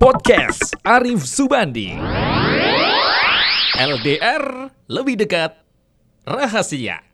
Podcast Arif Subandi. LDR lebih dekat rahasia.